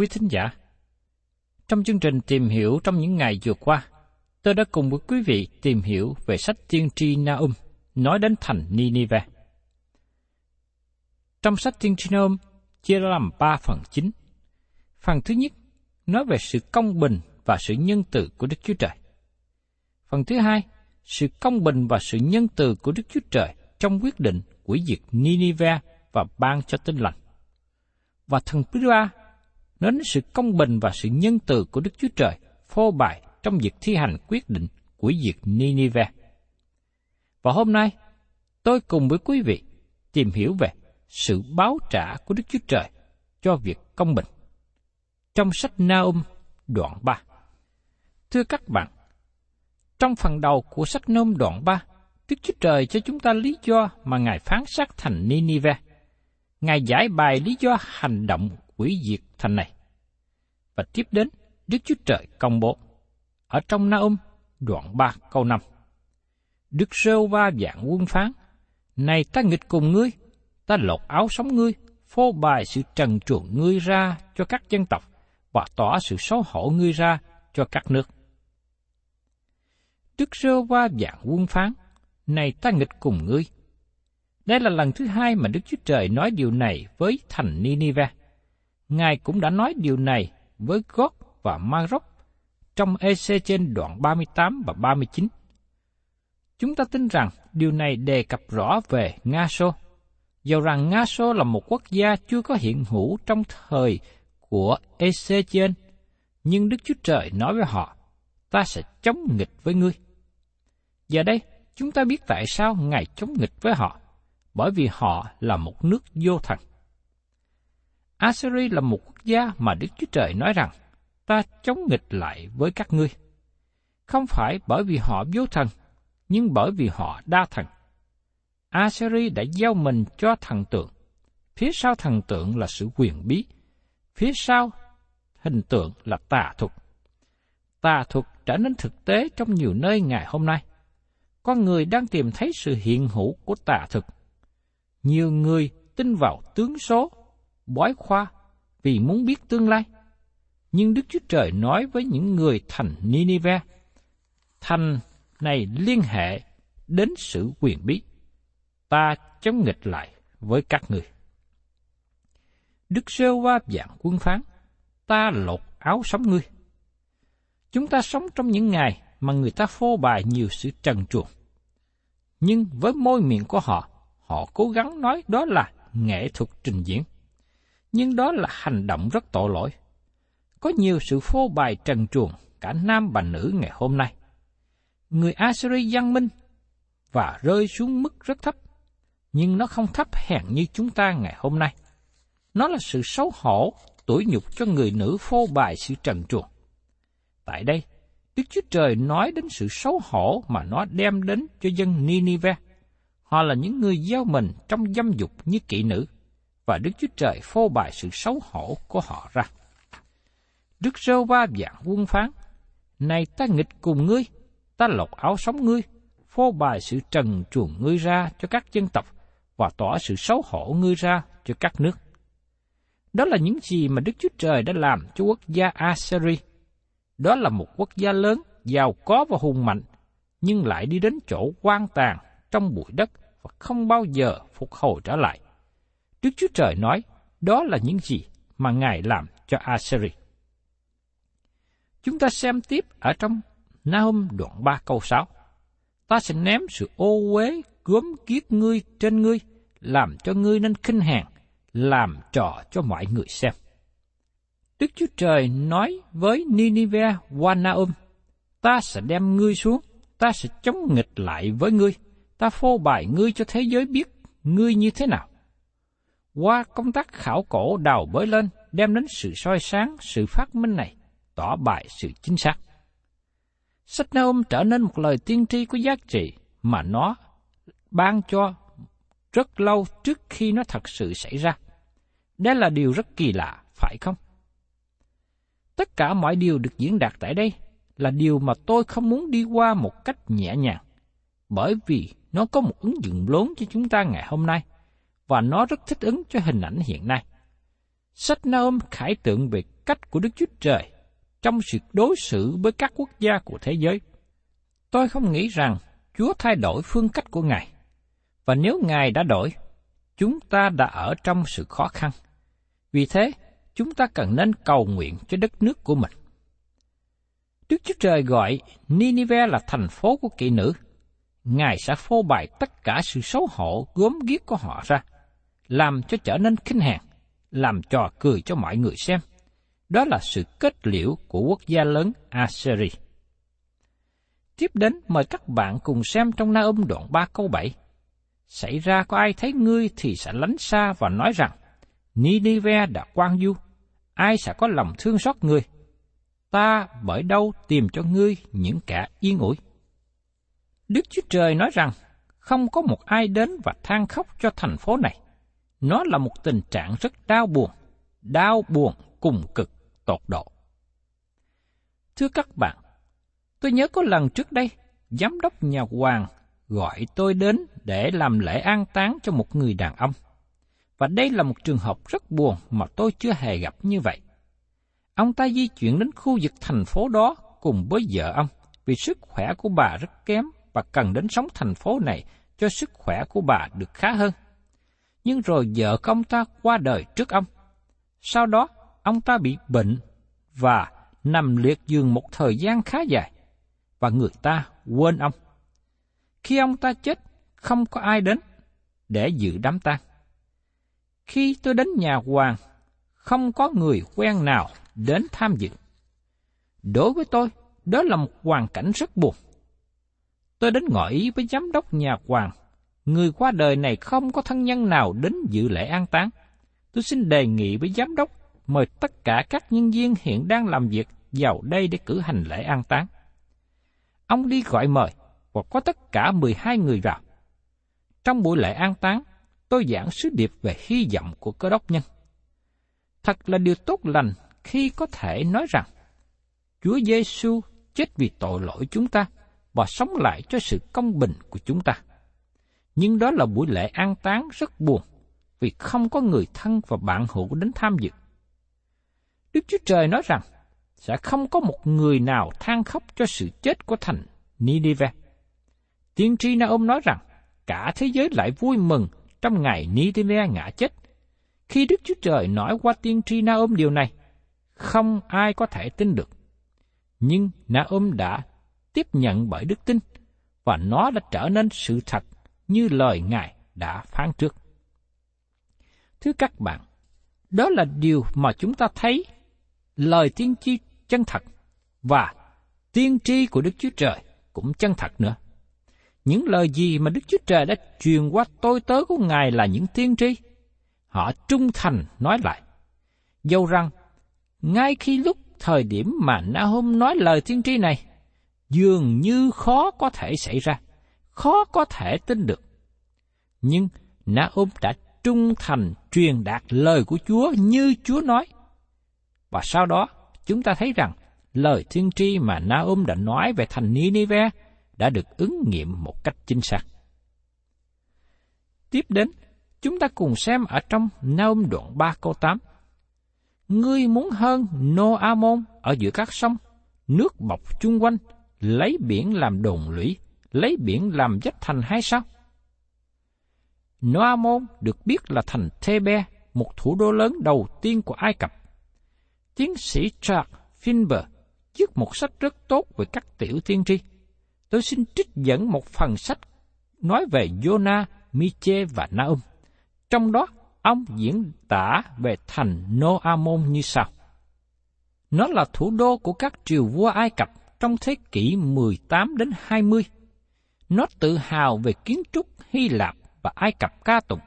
quý thính giả. Trong chương trình tìm hiểu trong những ngày vừa qua, tôi đã cùng với quý vị tìm hiểu về sách tiên tri Naum nói đến thành Ninive. Trong sách tiên tri Naum chia ra làm ba phần chính. Phần thứ nhất nói về sự công bình và sự nhân từ của Đức Chúa Trời. Phần thứ hai, sự công bình và sự nhân từ của Đức Chúa Trời trong quyết định hủy diệt Ninive và ban cho tin lành. Và thần thứ ba, nói đến sự công bình và sự nhân từ của Đức Chúa Trời phô bày trong việc thi hành quyết định của diệt Ninive. Và hôm nay, tôi cùng với quý vị tìm hiểu về sự báo trả của Đức Chúa Trời cho việc công bình. Trong sách Naum đoạn 3 Thưa các bạn, trong phần đầu của sách Naum đoạn 3, Đức Chúa Trời cho chúng ta lý do mà Ngài phán sát thành Ninive. Ngài giải bài lý do hành động quỷ diệt thành này. Và tiếp đến, Đức Chúa Trời công bố. Ở trong Naum, đoạn 3 câu 5. Đức rêu va dạng quân phán, Này ta nghịch cùng ngươi, ta lột áo sống ngươi, phô bày sự trần truồng ngươi ra cho các dân tộc, và tỏ sự xấu hổ ngươi ra cho các nước. Đức Sơ va dạng quân phán, Này ta nghịch cùng ngươi. Đây là lần thứ hai mà Đức Chúa Trời nói điều này với thành Ninive. Ngài cũng đã nói điều này với Gót và Maroc trong EC trên đoạn 38 và 39. Chúng ta tin rằng điều này đề cập rõ về Nga Sô. Dầu rằng Nga Sô là một quốc gia chưa có hiện hữu trong thời của EC trên, nhưng Đức Chúa Trời nói với họ, ta sẽ chống nghịch với ngươi. Giờ đây, chúng ta biết tại sao Ngài chống nghịch với họ, bởi vì họ là một nước vô thần. Assyri là một quốc gia mà Đức Chúa Trời nói rằng, ta chống nghịch lại với các ngươi. Không phải bởi vì họ vô thần, nhưng bởi vì họ đa thần. Assyri đã giao mình cho thần tượng. Phía sau thần tượng là sự quyền bí. Phía sau hình tượng là tà thuật. Tà thuật trở nên thực tế trong nhiều nơi ngày hôm nay. Con người đang tìm thấy sự hiện hữu của tà thuật. Nhiều người tin vào tướng số, bói khoa vì muốn biết tương lai. Nhưng Đức Chúa Trời nói với những người thành Ninive, thành này liên hệ đến sự quyền bí. Ta chống nghịch lại với các người. Đức Sêu Va dạng quân phán, ta lột áo sống ngươi. Chúng ta sống trong những ngày mà người ta phô bày nhiều sự trần truồng. Nhưng với môi miệng của họ, họ cố gắng nói đó là nghệ thuật trình diễn. Nhưng đó là hành động rất tội lỗi. Có nhiều sự phô bày trần truồng cả nam và nữ ngày hôm nay. Người Assyri văn minh và rơi xuống mức rất thấp, nhưng nó không thấp hèn như chúng ta ngày hôm nay. Nó là sự xấu hổ, tủi nhục cho người nữ phô bày sự trần truồng. Tại đây, Đức Chúa Trời nói đến sự xấu hổ mà nó đem đến cho dân Ninive. Họ là những người gieo mình trong dâm dục như kỵ nữ, và Đức Chúa Trời phô bày sự xấu hổ của họ ra. Đức Rô ba dạng quân phán, Này ta nghịch cùng ngươi, ta lột áo sống ngươi, phô bày sự trần truồng ngươi ra cho các dân tộc, và tỏ sự xấu hổ ngươi ra cho các nước. Đó là những gì mà Đức Chúa Trời đã làm cho quốc gia Assyria đó là một quốc gia lớn, giàu có và hùng mạnh, nhưng lại đi đến chỗ quan tàn trong bụi đất và không bao giờ phục hồi trở lại. Đức Chúa Trời nói, đó là những gì mà Ngài làm cho Assyria. Chúng ta xem tiếp ở trong Nahum đoạn 3 câu 6. Ta sẽ ném sự ô uế gớm kiết ngươi trên ngươi, làm cho ngươi nên khinh hèn, làm trò cho mọi người xem. Đức Chúa Trời nói với Ninive qua Naum, ta sẽ đem ngươi xuống, ta sẽ chống nghịch lại với ngươi, ta phô bày ngươi cho thế giới biết ngươi như thế nào. Qua công tác khảo cổ đào bới lên, đem đến sự soi sáng, sự phát minh này, tỏ bài sự chính xác. Sách Naum trở nên một lời tiên tri có giá trị mà nó ban cho rất lâu trước khi nó thật sự xảy ra. Đây là điều rất kỳ lạ, phải không? Tất cả mọi điều được diễn đạt tại đây là điều mà tôi không muốn đi qua một cách nhẹ nhàng, bởi vì nó có một ứng dụng lớn cho chúng ta ngày hôm nay, và nó rất thích ứng cho hình ảnh hiện nay. Sách Naum khải tượng về cách của Đức Chúa Trời trong sự đối xử với các quốc gia của thế giới. Tôi không nghĩ rằng Chúa thay đổi phương cách của Ngài, và nếu Ngài đã đổi, chúng ta đã ở trong sự khó khăn. Vì thế, chúng ta cần nên cầu nguyện cho đất nước của mình. Đức Chúa Trời gọi Ninive là thành phố của kỵ nữ. Ngài sẽ phô bày tất cả sự xấu hổ gốm ghiếc của họ ra, làm cho trở nên khinh hàng, làm trò cười cho mọi người xem. Đó là sự kết liễu của quốc gia lớn Assyria. Tiếp đến mời các bạn cùng xem trong Na Âm đoạn 3 câu 7. Xảy ra có ai thấy ngươi thì sẽ lánh xa và nói rằng, Ninive đã quan du, ai sẽ có lòng thương xót ngươi? Ta bởi đâu tìm cho ngươi những kẻ yên ủi? Đức Chúa Trời nói rằng, không có một ai đến và than khóc cho thành phố này. Nó là một tình trạng rất đau buồn, đau buồn cùng cực tột độ. Thưa các bạn, tôi nhớ có lần trước đây, giám đốc nhà hoàng gọi tôi đến để làm lễ an táng cho một người đàn ông. Và đây là một trường hợp rất buồn mà tôi chưa hề gặp như vậy. Ông ta di chuyển đến khu vực thành phố đó cùng với vợ ông vì sức khỏe của bà rất kém và cần đến sống thành phố này cho sức khỏe của bà được khá hơn. Nhưng rồi vợ của ông ta qua đời trước ông. Sau đó, ông ta bị bệnh và nằm liệt giường một thời gian khá dài, và người ta quên ông. Khi ông ta chết, không có ai đến để dự đám tang. Khi tôi đến nhà hoàng, không có người quen nào đến tham dự. Đối với tôi, đó là một hoàn cảnh rất buồn. Tôi đến ngỏ ý với giám đốc nhà hoàng, người qua đời này không có thân nhân nào đến dự lễ an táng. Tôi xin đề nghị với giám đốc mời tất cả các nhân viên hiện đang làm việc vào đây để cử hành lễ an táng. Ông đi gọi mời và có tất cả 12 người vào. Trong buổi lễ an táng, tôi giảng sứ điệp về hy vọng của cơ đốc nhân. Thật là điều tốt lành khi có thể nói rằng Chúa Giêsu chết vì tội lỗi chúng ta và sống lại cho sự công bình của chúng ta. Nhưng đó là buổi lễ an táng rất buồn vì không có người thân và bạn hữu đến tham dự. Đức Chúa Trời nói rằng sẽ không có một người nào than khóc cho sự chết của thành Ninive. Tiên tri Naôm nói rằng cả thế giới lại vui mừng trong ngày Ninive ngã chết. Khi Đức Chúa Trời nói qua tiên tri Naôm điều này, không ai có thể tin được. Nhưng Naôm đã tiếp nhận bởi đức tin, và nó đã trở nên sự thật như lời Ngài đã phán trước. Thưa các bạn, đó là điều mà chúng ta thấy lời tiên tri chân thật và tiên tri của Đức Chúa Trời cũng chân thật nữa. Những lời gì mà Đức Chúa Trời đã truyền qua tôi tớ của Ngài là những tiên tri. Họ trung thành nói lại. Dâu rằng, ngay khi lúc thời điểm mà Nahum nói lời tiên tri này, dường như khó có thể xảy ra, khó có thể tin được. Nhưng Naum đã trung thành truyền đạt lời của Chúa như Chúa nói. Và sau đó, chúng ta thấy rằng lời thiên tri mà Naum đã nói về thành Ninive đã được ứng nghiệm một cách chính xác. Tiếp đến, chúng ta cùng xem ở trong Naum đoạn 3 câu 8. Ngươi muốn hơn Noahmon ở giữa các sông, nước bọc chung quanh, lấy biển làm đồn lũy, lấy biển làm dách thành hay sao? Noamon được biết là thành Thebe, một thủ đô lớn đầu tiên của Ai Cập. Tiến sĩ Charles Finber viết một sách rất tốt về các tiểu tiên tri. Tôi xin trích dẫn một phần sách nói về Jonah, Miche và Naum. Trong đó, ông diễn tả về thành Noamon như sau. Nó là thủ đô của các triều vua Ai Cập trong thế kỷ 18 đến 20. Nó tự hào về kiến trúc Hy Lạp và Ai Cập ca tụng.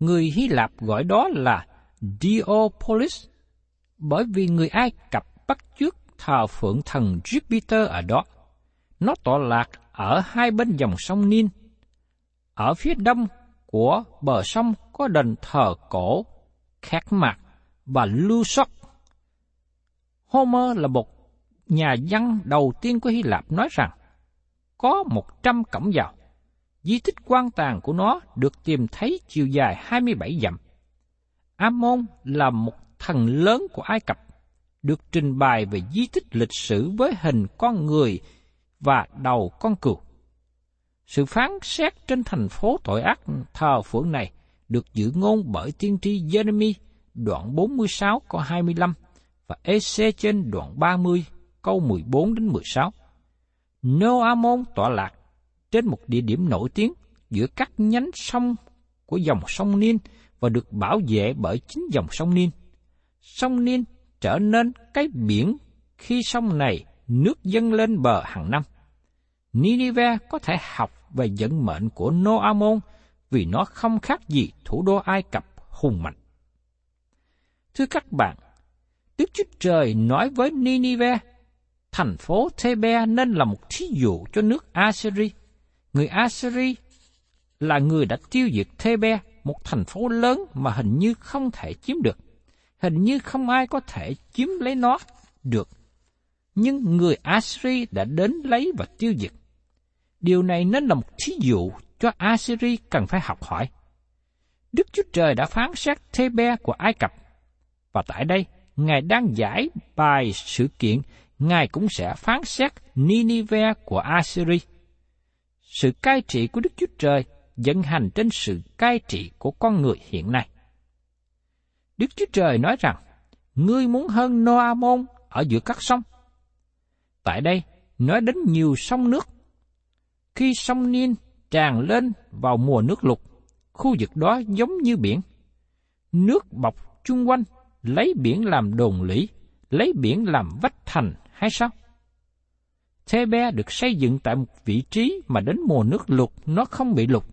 Người Hy Lạp gọi đó là Diopolis, bởi vì người Ai Cập bắt chước thờ phượng thần Jupiter ở đó. Nó tọa lạc ở hai bên dòng sông Nin. Ở phía đông của bờ sông có đền thờ cổ Khát Mạc và Lusok. Homer là một nhà văn đầu tiên của Hy Lạp nói rằng có một trăm cổng vào. Di tích quan tàng của nó được tìm thấy chiều dài 27 dặm. Amon là một thần lớn của Ai Cập, được trình bày về di tích lịch sử với hình con người và đầu con cừu. Sự phán xét trên thành phố tội ác thờ phượng này được dự ngôn bởi tiên tri Jeremy đoạn 46 câu 25 và EC trên đoạn 30 câu 14 đến 16. Noamon tọa lạc trên một địa điểm nổi tiếng giữa các nhánh sông của dòng sông Nin và được bảo vệ bởi chính dòng sông Nin. Sông Nin trở nên cái biển khi sông này nước dâng lên bờ hàng năm. Ninive có thể học về vận mệnh của Noamon vì nó không khác gì thủ đô Ai Cập hùng mạnh. Thưa các bạn, Đức Chúa Trời nói với Ninive thành phố Thebe nên là một thí dụ cho nước Assyri. Người Assyri là người đã tiêu diệt Thebe, một thành phố lớn mà hình như không thể chiếm được. Hình như không ai có thể chiếm lấy nó được. Nhưng người Assyri đã đến lấy và tiêu diệt. Điều này nên là một thí dụ cho Assyri cần phải học hỏi. Đức Chúa Trời đã phán xét Thebe của Ai Cập. Và tại đây, Ngài đang giải bài sự kiện Ngài cũng sẽ phán xét Ninive của Assyri. Sự cai trị của Đức Chúa Trời dẫn hành trên sự cai trị của con người hiện nay. Đức Chúa Trời nói rằng, ngươi muốn hơn Noamon ở giữa các sông. Tại đây, nói đến nhiều sông nước. Khi sông Nin tràn lên vào mùa nước lụt, khu vực đó giống như biển. Nước bọc chung quanh, lấy biển làm đồn lũy, lấy biển làm vách thành hay sao? Thebe được xây dựng tại một vị trí mà đến mùa nước lụt nó không bị lụt.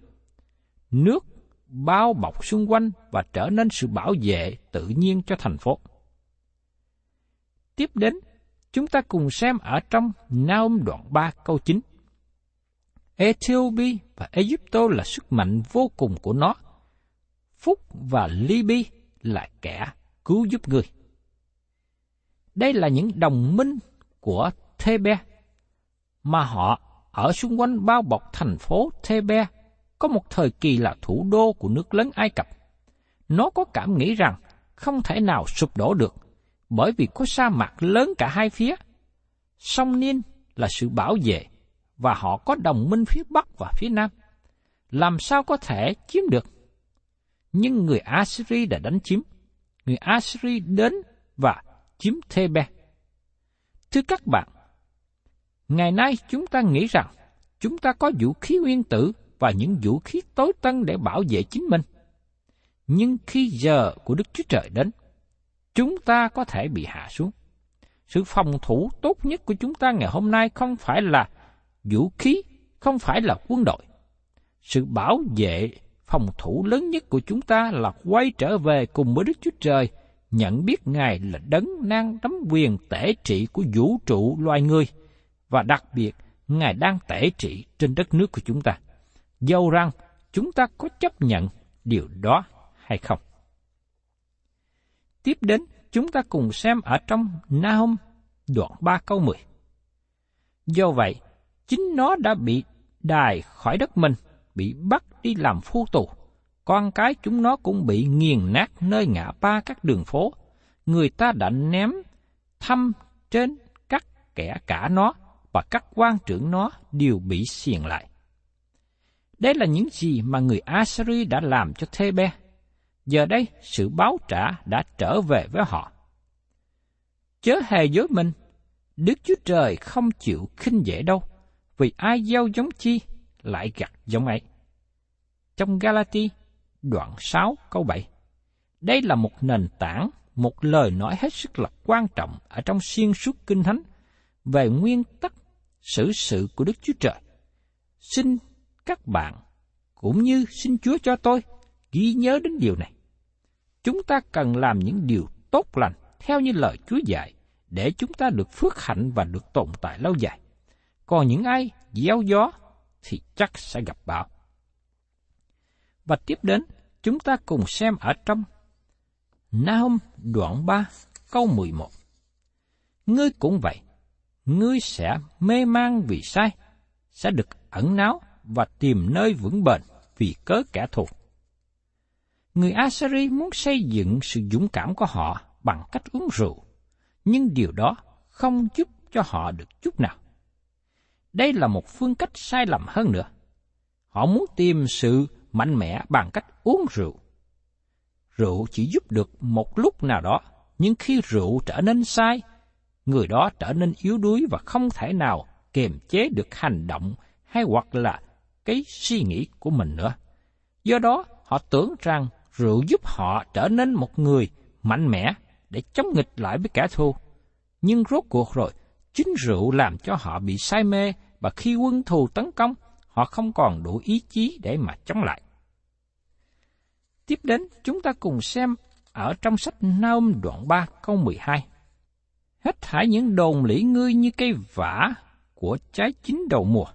Nước bao bọc xung quanh và trở nên sự bảo vệ tự nhiên cho thành phố. Tiếp đến, chúng ta cùng xem ở trong Naum đoạn 3 câu 9. Ethiopia và Egypto là sức mạnh vô cùng của nó. Phúc và Libya là kẻ cứu giúp người. Đây là những đồng minh của Thebe, mà họ ở xung quanh bao bọc thành phố Thebe có một thời kỳ là thủ đô của nước lớn Ai Cập. Nó có cảm nghĩ rằng không thể nào sụp đổ được, bởi vì có sa mạc lớn cả hai phía. Sông Niên là sự bảo vệ, và họ có đồng minh phía Bắc và phía Nam. Làm sao có thể chiếm được? Nhưng người Assyri đã đánh chiếm. Người Assyri đến và chiếm Thebe. Thưa các bạn, ngày nay chúng ta nghĩ rằng chúng ta có vũ khí nguyên tử và những vũ khí tối tân để bảo vệ chính mình. Nhưng khi giờ của Đức Chúa Trời đến, chúng ta có thể bị hạ xuống. Sự phòng thủ tốt nhất của chúng ta ngày hôm nay không phải là vũ khí, không phải là quân đội. Sự bảo vệ phòng thủ lớn nhất của chúng ta là quay trở về cùng với Đức Chúa Trời, nhận biết Ngài là đấng năng nắm quyền tể trị của vũ trụ loài người, và đặc biệt Ngài đang tể trị trên đất nước của chúng ta. Dâu rằng chúng ta có chấp nhận điều đó hay không. Tiếp đến, chúng ta cùng xem ở trong Nahum đoạn 3 câu 10. Do vậy, chính nó đã bị đài khỏi đất mình, bị bắt đi làm phu tù. Con cái chúng nó cũng bị nghiền nát nơi ngã ba các đường phố. Người ta đã ném thăm trên các kẻ cả nó và các quan trưởng nó đều bị xiềng lại. Đây là những gì mà người Assyri đã làm cho Thebe. Giờ đây, sự báo trả đã trở về với họ. Chớ hề dối mình, Đức Chúa Trời không chịu khinh dễ đâu, vì ai gieo giống chi lại gặt giống ấy. Trong Galati, đoạn 6 câu 7. Đây là một nền tảng, một lời nói hết sức là quan trọng ở trong xuyên suốt kinh thánh về nguyên tắc xử sự của Đức Chúa Trời. Xin các bạn cũng như xin Chúa cho tôi ghi nhớ đến điều này. Chúng ta cần làm những điều tốt lành theo như lời Chúa dạy để chúng ta được phước hạnh và được tồn tại lâu dài. Còn những ai gieo gió thì chắc sẽ gặp bão. Và tiếp đến, chúng ta cùng xem ở trong Nahum đoạn 3 câu 11. Ngươi cũng vậy, ngươi sẽ mê mang vì sai, sẽ được ẩn náu và tìm nơi vững bền vì cớ kẻ thù. Người Assyri muốn xây dựng sự dũng cảm của họ bằng cách uống rượu, nhưng điều đó không giúp cho họ được chút nào. Đây là một phương cách sai lầm hơn nữa. Họ muốn tìm sự mạnh mẽ bằng cách uống rượu. Rượu chỉ giúp được một lúc nào đó, nhưng khi rượu trở nên sai, người đó trở nên yếu đuối và không thể nào kiềm chế được hành động hay hoặc là cái suy nghĩ của mình nữa. Do đó, họ tưởng rằng rượu giúp họ trở nên một người mạnh mẽ để chống nghịch lại với kẻ thù. Nhưng rốt cuộc rồi, chính rượu làm cho họ bị say mê và khi quân thù tấn công, họ không còn đủ ý chí để mà chống lại. Tiếp đến, chúng ta cùng xem ở trong sách Naum đoạn 3 câu 12. Hết thải những đồn lĩ ngươi như cây vả của trái chín đầu mùa.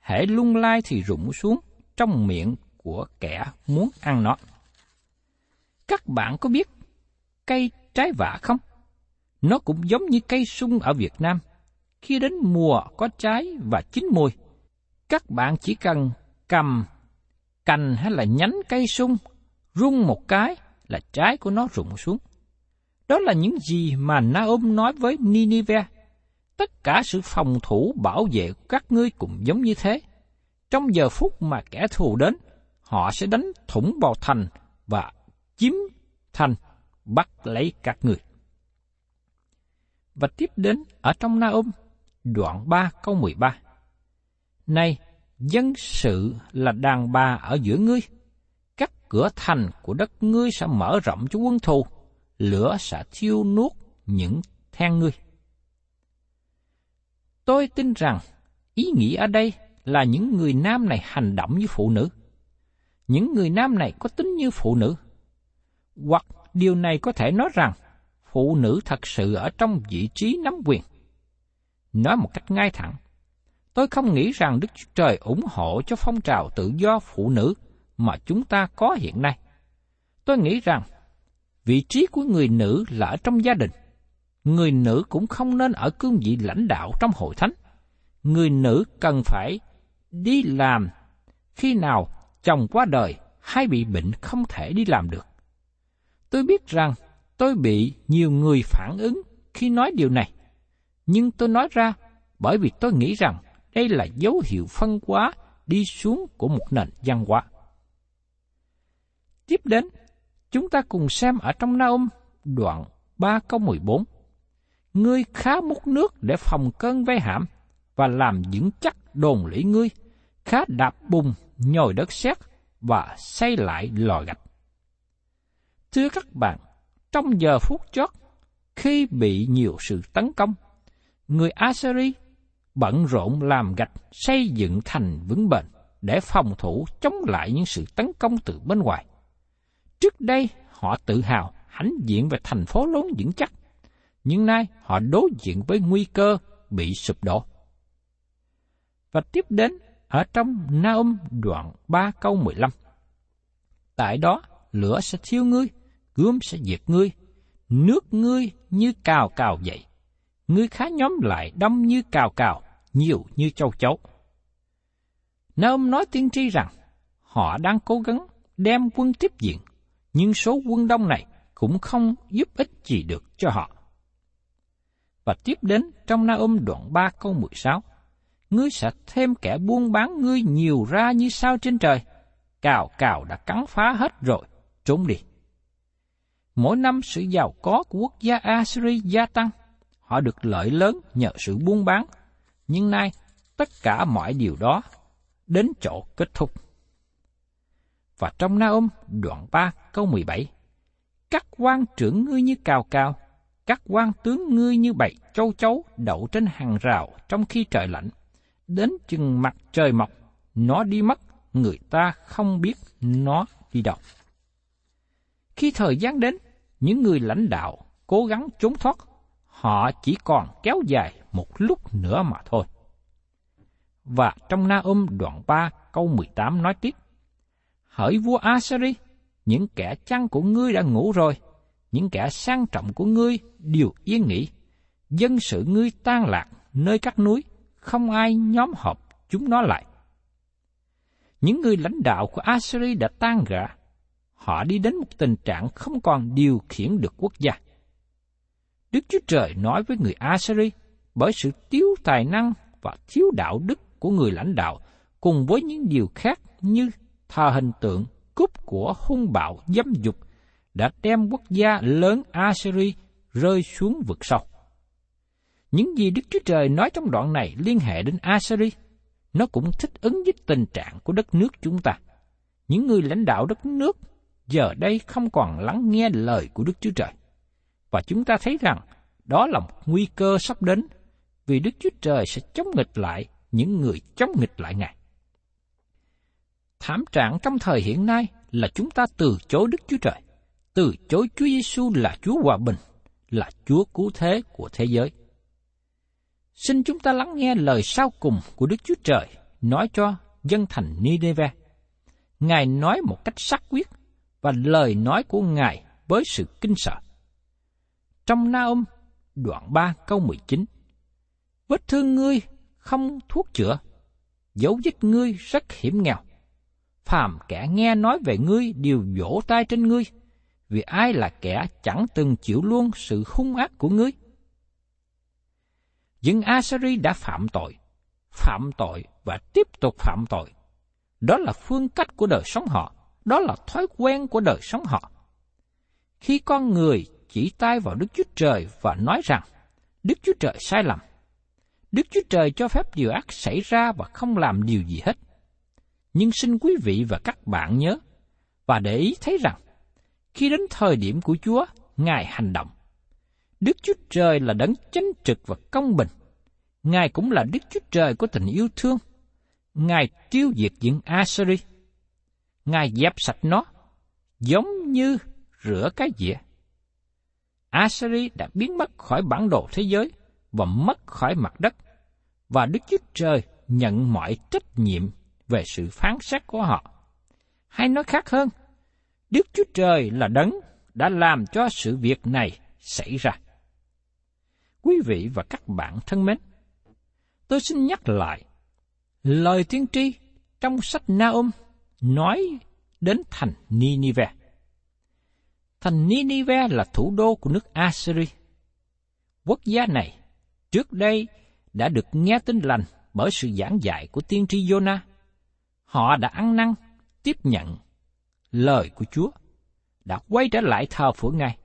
Hễ lung lai thì rụng xuống trong miệng của kẻ muốn ăn nó. Các bạn có biết cây trái vả không? Nó cũng giống như cây sung ở Việt Nam. Khi đến mùa có trái và chín mùi, các bạn chỉ cần cầm cành hay là nhánh cây sung, rung một cái là trái của nó rụng xuống. Đó là những gì mà Naom nói với Ninive. Tất cả sự phòng thủ bảo vệ của các ngươi cũng giống như thế. Trong giờ phút mà kẻ thù đến, họ sẽ đánh thủng vào thành và chiếm thành, bắt lấy các người. Và tiếp đến ở trong Naom, đoạn 3 câu 13. Này, dân sự là đàn bà ở giữa ngươi. Cửa thành của đất ngươi sẽ mở rộng cho quân thù, lửa sẽ thiêu nuốt những then ngươi. Tôi tin rằng ý nghĩa ở đây là những người nam này hành động như phụ nữ. Những người nam này có tính như phụ nữ. Hoặc điều này có thể nói rằng phụ nữ thật sự ở trong vị trí nắm quyền. Nói một cách ngay thẳng, tôi không nghĩ rằng Đức Chúa Trời ủng hộ cho phong trào tự do phụ nữ mà chúng ta có hiện nay. Tôi nghĩ rằng vị trí của người nữ là ở trong gia đình. Người nữ cũng không nên ở cương vị lãnh đạo trong hội thánh. Người nữ cần phải đi làm khi nào chồng qua đời hay bị bệnh không thể đi làm được. Tôi biết rằng tôi bị nhiều người phản ứng khi nói điều này, nhưng tôi nói ra bởi vì tôi nghĩ rằng đây là dấu hiệu phân hóa đi xuống của một nền văn hóa. Tiếp đến, chúng ta cùng xem ở trong Naum đoạn 3 câu 14. ngươi khá múc nước để phòng cơn vây hãm, và làm vững chắc đồn lũy ngươi, khá đạp bùng nhồi đất sét và xây lại lò gạch. Thưa các bạn, trong giờ phút chót, khi bị nhiều sự tấn công, người Assyri bận rộn làm gạch xây dựng thành vững bền để phòng thủ chống lại những sự tấn công từ bên ngoài. Trước đây họ tự hào hãnh diện về thành phố lớn vững chắc, nhưng nay họ đối diện với nguy cơ bị sụp đổ. Và tiếp đến ở trong Naum đoạn 3 câu 15. Tại đó lửa sẽ thiêu ngươi, gươm sẽ diệt ngươi, nước ngươi như cào cào dậy. Ngươi khá nhóm lại đông như cào cào, nhiều như châu chấu. Naum nói tiên tri rằng họ đang cố gắng đem quân tiếp diện, nhưng số quân đông này cũng không giúp ích gì được cho họ. Và tiếp đến trong Naum đoạn 3 câu 16, ngươi sẽ thêm kẻ buôn bán ngươi nhiều ra như sao trên trời. Cào cào đã cắn phá hết rồi, trốn đi. Mỗi năm sự giàu có của quốc gia Assyria gia tăng, họ được lợi lớn nhờ sự buôn bán, nhưng nay tất cả mọi điều đó đến chỗ kết thúc. Và trong Naôm đoạn 3 câu 17, các quan trưởng ngươi như cào cào, các quan tướng ngươi như bầy châu chấu đậu trên hàng rào trong khi trời lạnh, đến chừng mặt trời mọc, nó đi mất, người ta không biết nó đi đâu. Khi thời gian đến, những người lãnh đạo cố gắng trốn thoát, họ chỉ còn kéo dài một lúc nữa mà thôi. Và trong Na ôm đoạn 3 câu 18 nói tiếp, Hỡi vua Asari, những kẻ chăn của ngươi đã ngủ rồi, những kẻ sang trọng của ngươi đều yên nghỉ. Dân sự ngươi tan lạc nơi các núi, không ai nhóm họp chúng nó lại. Những người lãnh đạo của Assyri đã tan rã, họ đi đến một tình trạng không còn điều khiển được quốc gia. Đức Chúa Trời nói với người Assyri bởi sự thiếu tài năng và thiếu đạo đức của người lãnh đạo cùng với những điều khác như thờ hình tượng, cúp của hung bạo dâm dục đã đem quốc gia lớn Assyri rơi xuống vực sâu. Những gì Đức Chúa Trời nói trong đoạn này liên hệ đến Assyri, nó cũng thích ứng với tình trạng của đất nước chúng ta. Những người lãnh đạo đất nước giờ đây không còn lắng nghe lời của Đức Chúa Trời. Và chúng ta thấy rằng đó là một nguy cơ sắp đến vì Đức Chúa Trời sẽ chống nghịch lại những người chống nghịch lại Ngài. Thảm trạng trong thời hiện nay là chúng ta từ chối Đức Chúa Trời, từ chối Chúa Giêsu là Chúa hòa bình, là Chúa cứu thế của thế giới. Xin chúng ta lắng nghe lời sau cùng của Đức Chúa Trời nói cho dân thành Nineveh. Ngài nói một cách sắc quyết và lời nói của Ngài với sự kinh sợ. Trong Naum, đoạn 3 câu 19, Vết thương ngươi không thuốc chữa, dấu vết ngươi rất hiểm nghèo. Phàm kẻ nghe nói về ngươi đều vỗ tay trên ngươi, vì ai là kẻ chẳng từng chịu luôn sự hung ác của ngươi. Dân Asari đã phạm tội, phạm tội và tiếp tục phạm tội. Đó là phương cách của đời sống họ, đó là thói quen của đời sống họ. Khi con người chỉ tay vào Đức Chúa Trời và nói rằng Đức Chúa Trời sai lầm, Đức Chúa Trời cho phép điều ác xảy ra và không làm điều gì hết. Nhưng xin quý vị và các bạn nhớ và để ý thấy rằng khi đến thời điểm của Chúa, Ngài hành động. Đức Chúa Trời là đấng chánh trực và công bình. Ngài cũng là Đức Chúa Trời của tình yêu thương. Ngài tiêu diệt những Assyri. Ngài dẹp sạch nó, giống như rửa cái dĩa. Assyri đã biến mất khỏi bản đồ thế giới và mất khỏi mặt đất, và Đức Chúa Trời nhận mọi trách nhiệm về sự phán xét của họ. Hay nói khác hơn, Đức Chúa Trời là đấng đã làm cho sự việc này xảy ra. Quý vị và các bạn thân mến, tôi xin nhắc lại lời tiên tri trong sách Naum nói đến thành Ninive. Thành Ninive là thủ đô của nước Assyria. Quốc gia này trước đây đã được nghe tin lành bởi sự giảng dạy của tiên tri Jonah. Họ đã ăn năn, tiếp nhận lời của Chúa, đã quay trở lại thờ phượng Ngài.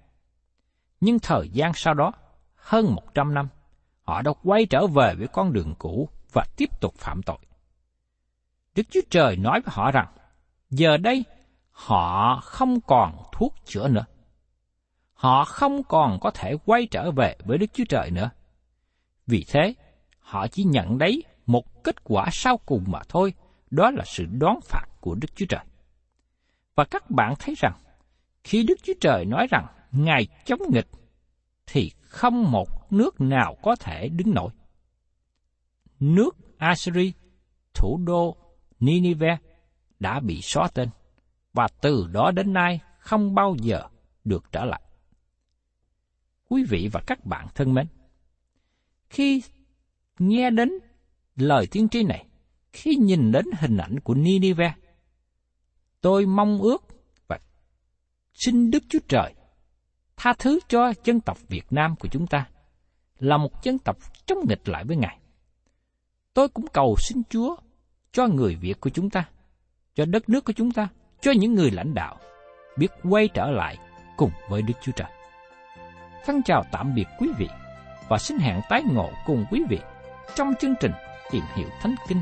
Nhưng thời gian sau đó, hơn một trăm năm, họ đã quay trở về với con đường cũ và tiếp tục phạm tội. Đức Chúa Trời nói với họ rằng, giờ đây họ không còn thuốc chữa nữa. Họ không còn có thể quay trở về với Đức Chúa Trời nữa. Vì thế, họ chỉ nhận lấy một kết quả sau cùng mà thôi, đó là sự đoán phạt của Đức Chúa Trời. Và các bạn thấy rằng, khi Đức Chúa Trời nói rằng Ngài chống nghịch, thì không một nước nào có thể đứng nổi. Nước Assyri, thủ đô Nineveh, đã bị xóa tên, và từ đó đến nay không bao giờ được trở lại. Quý vị và các bạn thân mến, khi nghe đến lời tiên tri này, khi nhìn đến hình ảnh của Ninive. tôi mong ước và xin Đức Chúa Trời tha thứ cho dân tộc Việt Nam của chúng ta là một dân tộc chống nghịch lại với Ngài. Tôi cũng cầu xin Chúa cho người Việt của chúng ta, cho đất nước của chúng ta, cho những người lãnh đạo biết quay trở lại cùng với Đức Chúa Trời. Thân chào tạm biệt quý vị và xin hẹn tái ngộ cùng quý vị trong chương trình Tìm hiểu Thánh Kinh